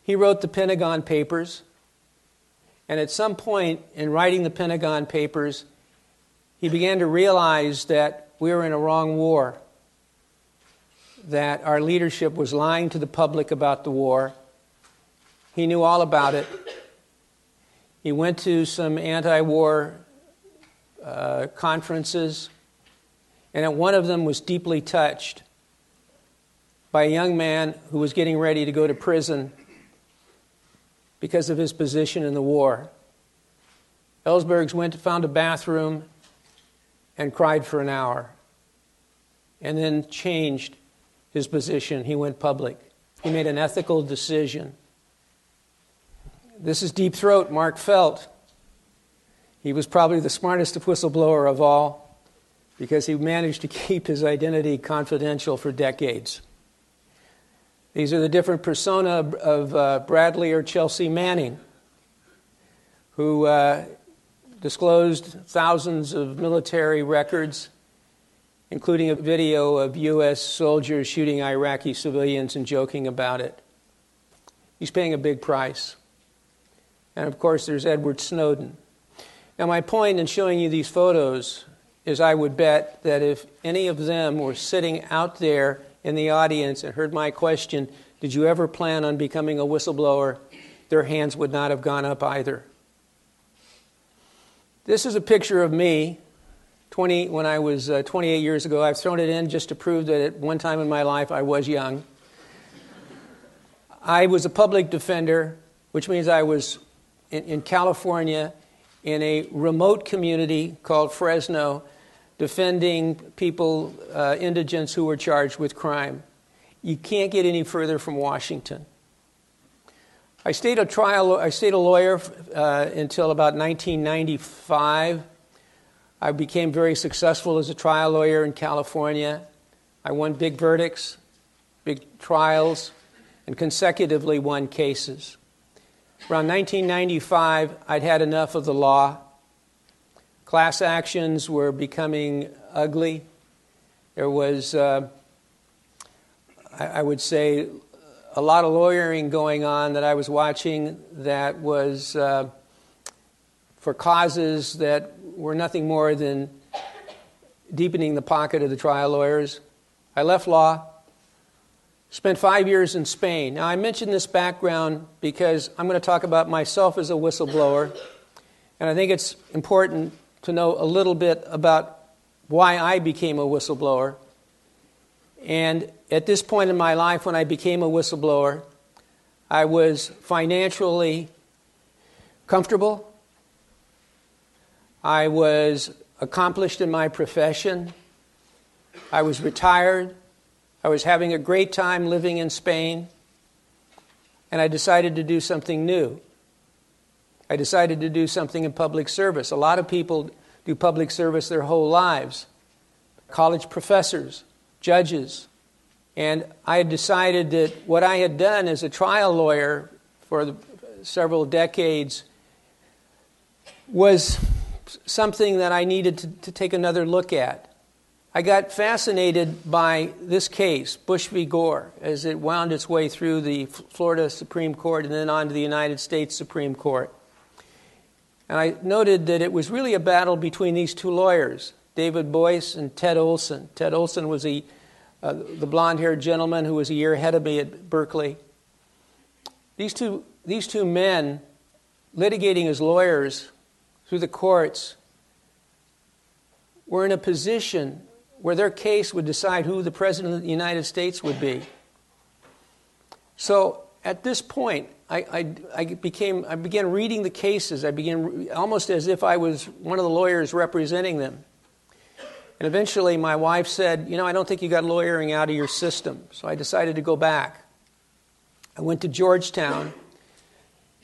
He wrote the Pentagon Papers, and at some point in writing the Pentagon Papers, he began to realize that we were in a wrong war, that our leadership was lying to the public about the war. He knew all about it. He went to some anti war uh, conferences, and at one of them was deeply touched by a young man who was getting ready to go to prison because of his position in the war. Ellsbergs went to found a bathroom and cried for an hour and then changed his position. He went public. He made an ethical decision. This is Deep Throat, Mark Felt. He was probably the smartest whistleblower of all because he managed to <laughs> keep his identity confidential for decades. These are the different persona of uh, Bradley or Chelsea Manning, who uh, disclosed thousands of military records, including a video of U.S. soldiers shooting Iraqi civilians and joking about it. He's paying a big price. And of course, there's Edward Snowden. Now, my point in showing you these photos is I would bet that if any of them were sitting out there in the audience and heard my question, Did you ever plan on becoming a whistleblower? their hands would not have gone up either. This is a picture of me 20, when I was uh, 28 years ago. I've thrown it in just to prove that at one time in my life I was young. I was a public defender, which means I was in, in California in a remote community called Fresno defending people, uh, indigents who were charged with crime. You can't get any further from Washington. I stayed a trial. I stayed a lawyer uh, until about 1995. I became very successful as a trial lawyer in California. I won big verdicts, big trials, and consecutively won cases. Around 1995, I'd had enough of the law. Class actions were becoming ugly. There was, uh, I, I would say, a lot of lawyering going on that I was watching that was uh, for causes that were nothing more than deepening the pocket of the trial lawyers. I left law, spent five years in Spain. Now, I mention this background because I'm going to talk about myself as a whistleblower, and I think it's important to know a little bit about why I became a whistleblower. And at this point in my life, when I became a whistleblower, I was financially comfortable. I was accomplished in my profession. I was retired. I was having a great time living in Spain. And I decided to do something new. I decided to do something in public service. A lot of people do public service their whole lives college professors, judges. And I had decided that what I had done as a trial lawyer for the, several decades was something that I needed to, to take another look at. I got fascinated by this case, Bush v. Gore, as it wound its way through the Florida Supreme Court and then on to the United States Supreme Court. And I noted that it was really a battle between these two lawyers, David Boies and Ted Olson. Ted Olson was a, uh, the blond haired gentleman who was a year ahead of me at Berkeley. These two, these two men, litigating as lawyers through the courts, were in a position where their case would decide who the President of the United States would be. So at this point, I, I, I, became, I began reading the cases. I began almost as if I was one of the lawyers representing them. And eventually, my wife said, You know, I don't think you got lawyering out of your system. So I decided to go back. I went to Georgetown.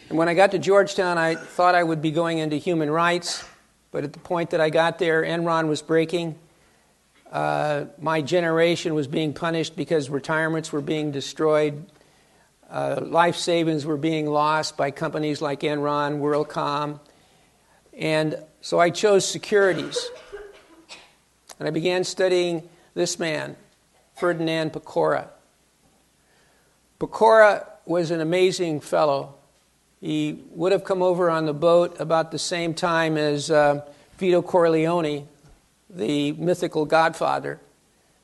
And when I got to Georgetown, I thought I would be going into human rights. But at the point that I got there, Enron was breaking. Uh, my generation was being punished because retirements were being destroyed uh, life savings were being lost by companies like Enron, WorldCom. And so I chose securities. And I began studying this man, Ferdinand Pecora. Pecora was an amazing fellow. He would have come over on the boat about the same time as uh, Vito Corleone, the mythical godfather.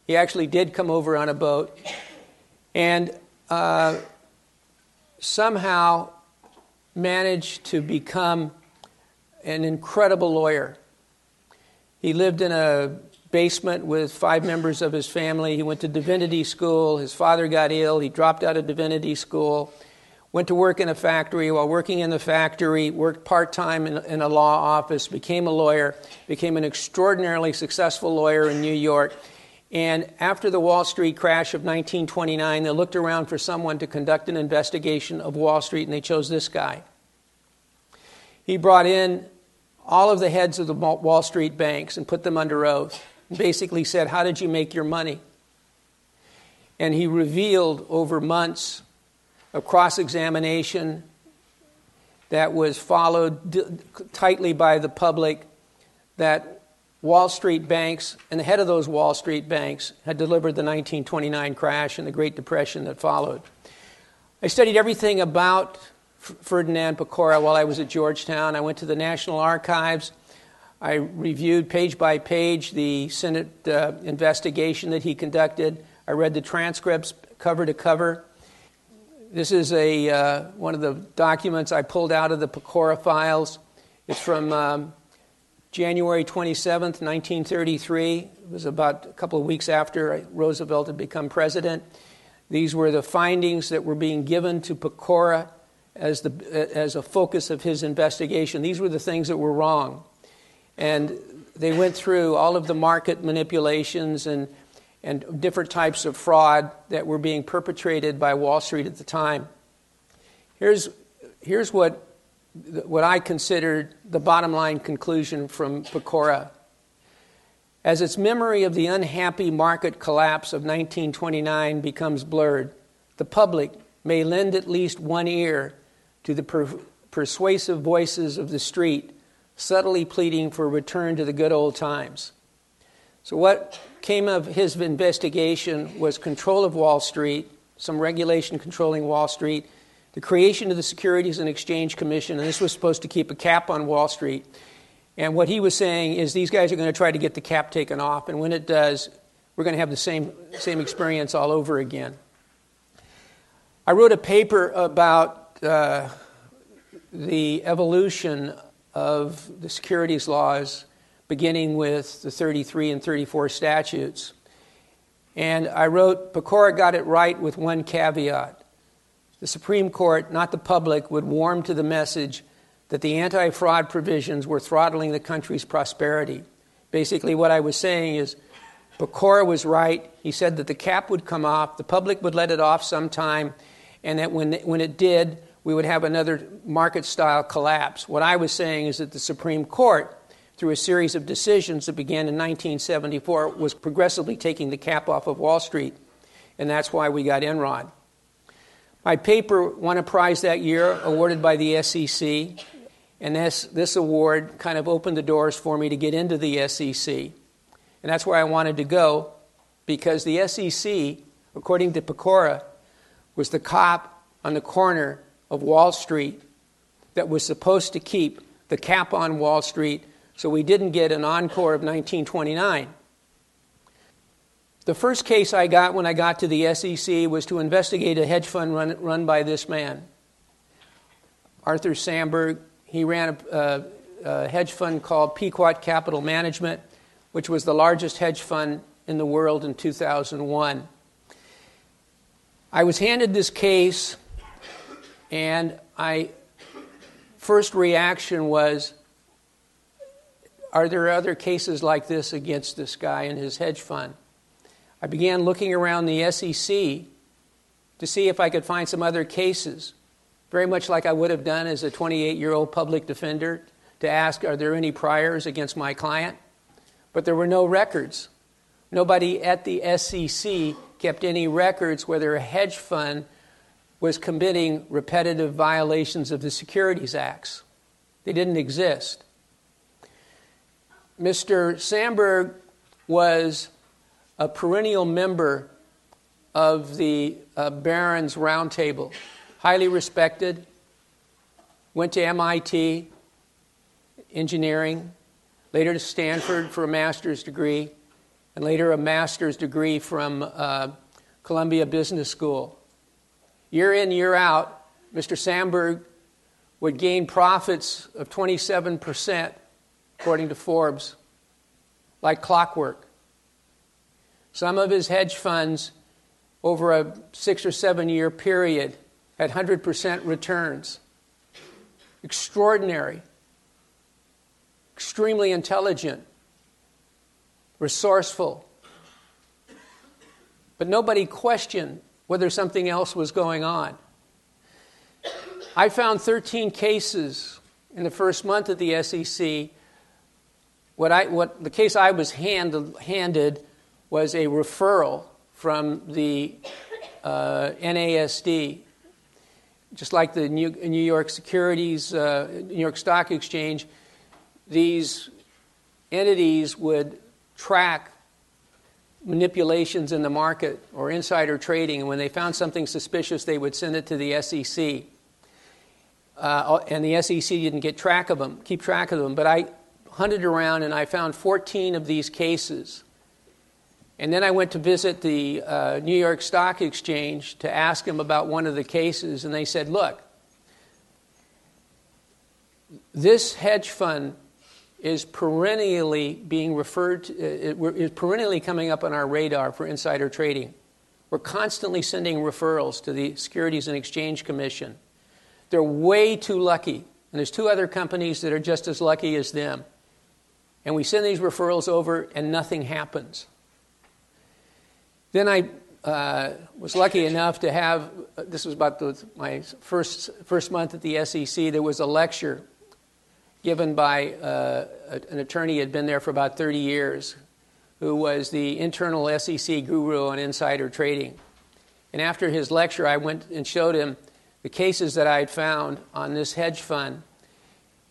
He actually did come over on a boat. And uh, somehow managed to become an incredible lawyer. He lived in a basement with five members of his family. He went to divinity school. His father got ill. He dropped out of divinity school. Went to work in a factory. While working in the factory, worked part time in, in, a law office, became a lawyer, became an extraordinarily successful lawyer in New York. And after the Wall Street crash of 1929, they looked around for someone to conduct an investigation of Wall Street, and they chose this guy. He brought in all of the heads of the Wall Street banks and put them under oath. Basically said, How did you make your money? And he revealed over months of cross examination that was followed tightly by the public that Wall Street banks and the head of those Wall Street banks had delivered the 1929 crash and the Great Depression that followed. I studied everything about Ferdinand Pecora while I was at Georgetown. I went to the National Archives. I reviewed page by page the Senate uh, investigation that he conducted. I read the transcripts cover to cover. This is a, uh, one of the documents I pulled out of the Pecora files. It's from um, January 27th, 1933. It was about a couple of weeks after Roosevelt had become president. These were the findings that were being given to Pecora as, the, as a focus of his investigation. These were the things that were wrong. And they went through all of the market manipulations and, and different types of fraud that were being perpetrated by Wall Street at the time. Here's, here's what, what I considered the bottom line conclusion from Pecora. As its memory of the unhappy market collapse of 1929 becomes blurred, the public may lend at least one ear to the per- persuasive voices of the street, subtly pleading for a return to the good old times. So, what came of his investigation was control of Wall Street, some regulation controlling Wall Street, the creation of the Securities and Exchange Commission, and this was supposed to keep a cap on Wall Street. And what he was saying is these guys are going to try to get the cap taken off, and when it does, we're going to have the same, same experience all over again. I wrote a paper about uh, the evolution of the securities laws, beginning with the 33 and 34 statutes. And I wrote, Pecora got it right with one caveat. The Supreme Court, not the public, would warm to the message that the anti fraud provisions were throttling the country's prosperity. Basically, what I was saying is Pecora was right. He said that the cap would come off, the public would let it off sometime, and that when, when it did, we would have another market style collapse. What I was saying is that the Supreme Court, through a series of decisions that began in 1974, was progressively taking the cap off of Wall Street, and that's why we got Enron. My paper won a prize that year, awarded by the SEC, and this, this award kind of opened the doors for me to get into the SEC. And that's where I wanted to go because the SEC, according to Pecora, was the cop on the corner of Wall Street that was supposed to keep the cap on Wall Street so we didn't get an encore of 1929. The first case I got when I got to the SEC was to investigate a hedge fund run, run by this man, Arthur Samberg. He ran a, a, a hedge fund called Pequot Capital Management, which was the largest hedge fund in the world in 2001. I was handed this case and I first reaction was are there other cases like this against this guy and his hedge fund? I began looking around the SEC to see if I could find some other cases, very much like I would have done as a 28 year old public defender, to ask, are there any priors against my client? But there were no records. Nobody at the SEC kept any records whether a hedge fund was committing repetitive violations of the Securities Acts. They didn't exist. Mr. Samberg was a perennial member of the uh, Roundtable, highly respected, went to MIT, engineering, later to Stanford for a master's degree, and later a master's degree from uh, Columbia Business School. Year in, year out, Mr. Samberg would gain profits of 27%, according to Forbes, like clockwork. Some of his hedge funds, over a six or seven year period, had 100% returns. Extraordinary. Extremely intelligent. Resourceful. But nobody questioned whether something else was going on. I found 13 cases in the first month at the SEC. What, I, what the case I was hand, handed was a referral from the uh, NASD, just like the New, New York Securities, uh, New York Stock Exchange. These entities would track manipulations in the market or insider trading, and when they found something suspicious, they would send it to the SEC. Uh, and the SEC didn't get track of them, keep track of them. But I hunted around and I found 14 of these cases. And then I went to visit the uh, New York Stock Exchange to ask them about one of the cases, and they said, Look, this hedge fund is perennially being referred to, uh, is perennially coming up on our radar for insider trading. We're constantly sending referrals to the Securities and Exchange Commission. They're way too lucky. And there's two other companies that are just as lucky as them. And we send these referrals over, and nothing happens. Then I uh, was lucky enough to have this was about the, my first, first month at the SEC. There was a lecture given by uh, an attorney who had been there for about 30 years, who was the internal SEC guru on insider trading. And after his lecture, I went and showed him the cases that I had found on this hedge fund.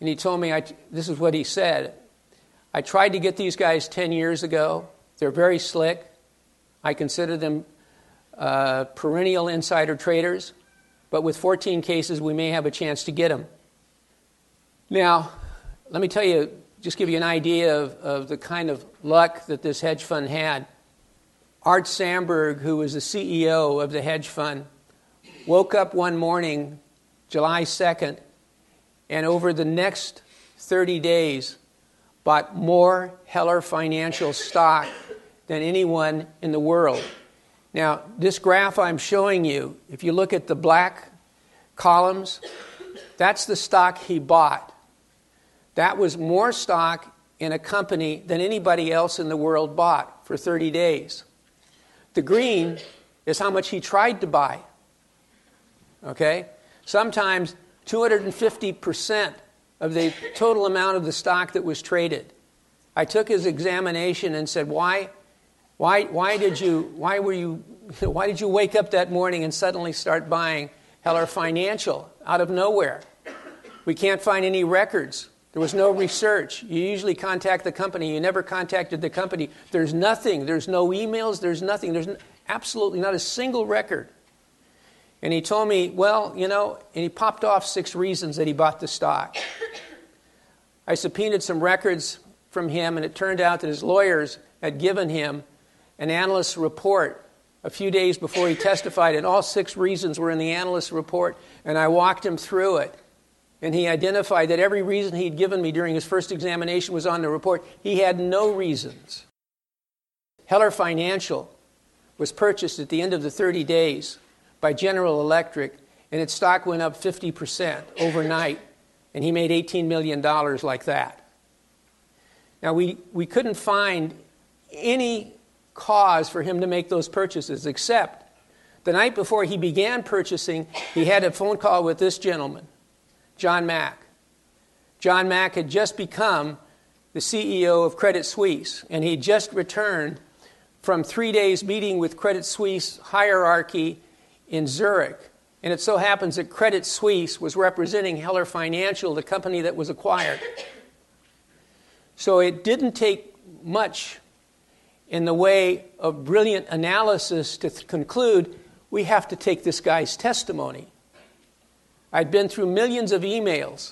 And he told me, I, this is what he said I tried to get these guys 10 years ago. They're very slick. I consider them uh, perennial insider traders. But with 14 cases, we may have a chance to get them. Now, let me tell you, just give you an idea of, of the kind of luck that this hedge fund had. Art Samberg, who was the CEO of the hedge fund, Woke up one morning, July 2nd, and over the next 30 days, bought more Heller Financial stock than anyone in the world. Now, this graph I'm showing you, if you look at the black columns, that's the stock he bought. That was more stock in a company than anybody else in the world bought for 30 days. The green is how much he tried to buy. Okay? Sometimes 250% of the total amount of the stock that was traded. I took his examination and said, "Why why why did you why were you <laughs> why did you wake up that morning and suddenly start buying Heller Financial out of nowhere? We can't find any records. There was no research. You usually contact the company. You never contacted the company. There's nothing. There's no emails. There's nothing. There's absolutely not a single record. And he told me, well, you know, and he popped off six reasons that he bought the stock. I subpoenaed some records from him, and it turned out that his lawyers had given him an analyst's report a few days before he testified, and all six reasons were in the analyst's report, and I walked him through it. And he identified that every reason he'd given me during his first examination was on the report. He had no reasons. Heller Financial was purchased at the end of the 30 days by General Electric, and its stock went up 50% overnight, and he made $18 million like that. Now, we, we couldn't find any cause for him to make those purchases, except the night before he began purchasing, he had a phone call with this gentleman, John Mack. John Mack had just become the CEO of Credit Suisse, and he just returned from three days meeting with Credit Suisse hierarchy in Zurich. And it so happens that Credit Suisse was representing Heller Financial, the company that was acquired. So it didn't take much in the way of brilliant analysis to th- conclude we have to take this guy's testimony. I'd been through millions of emails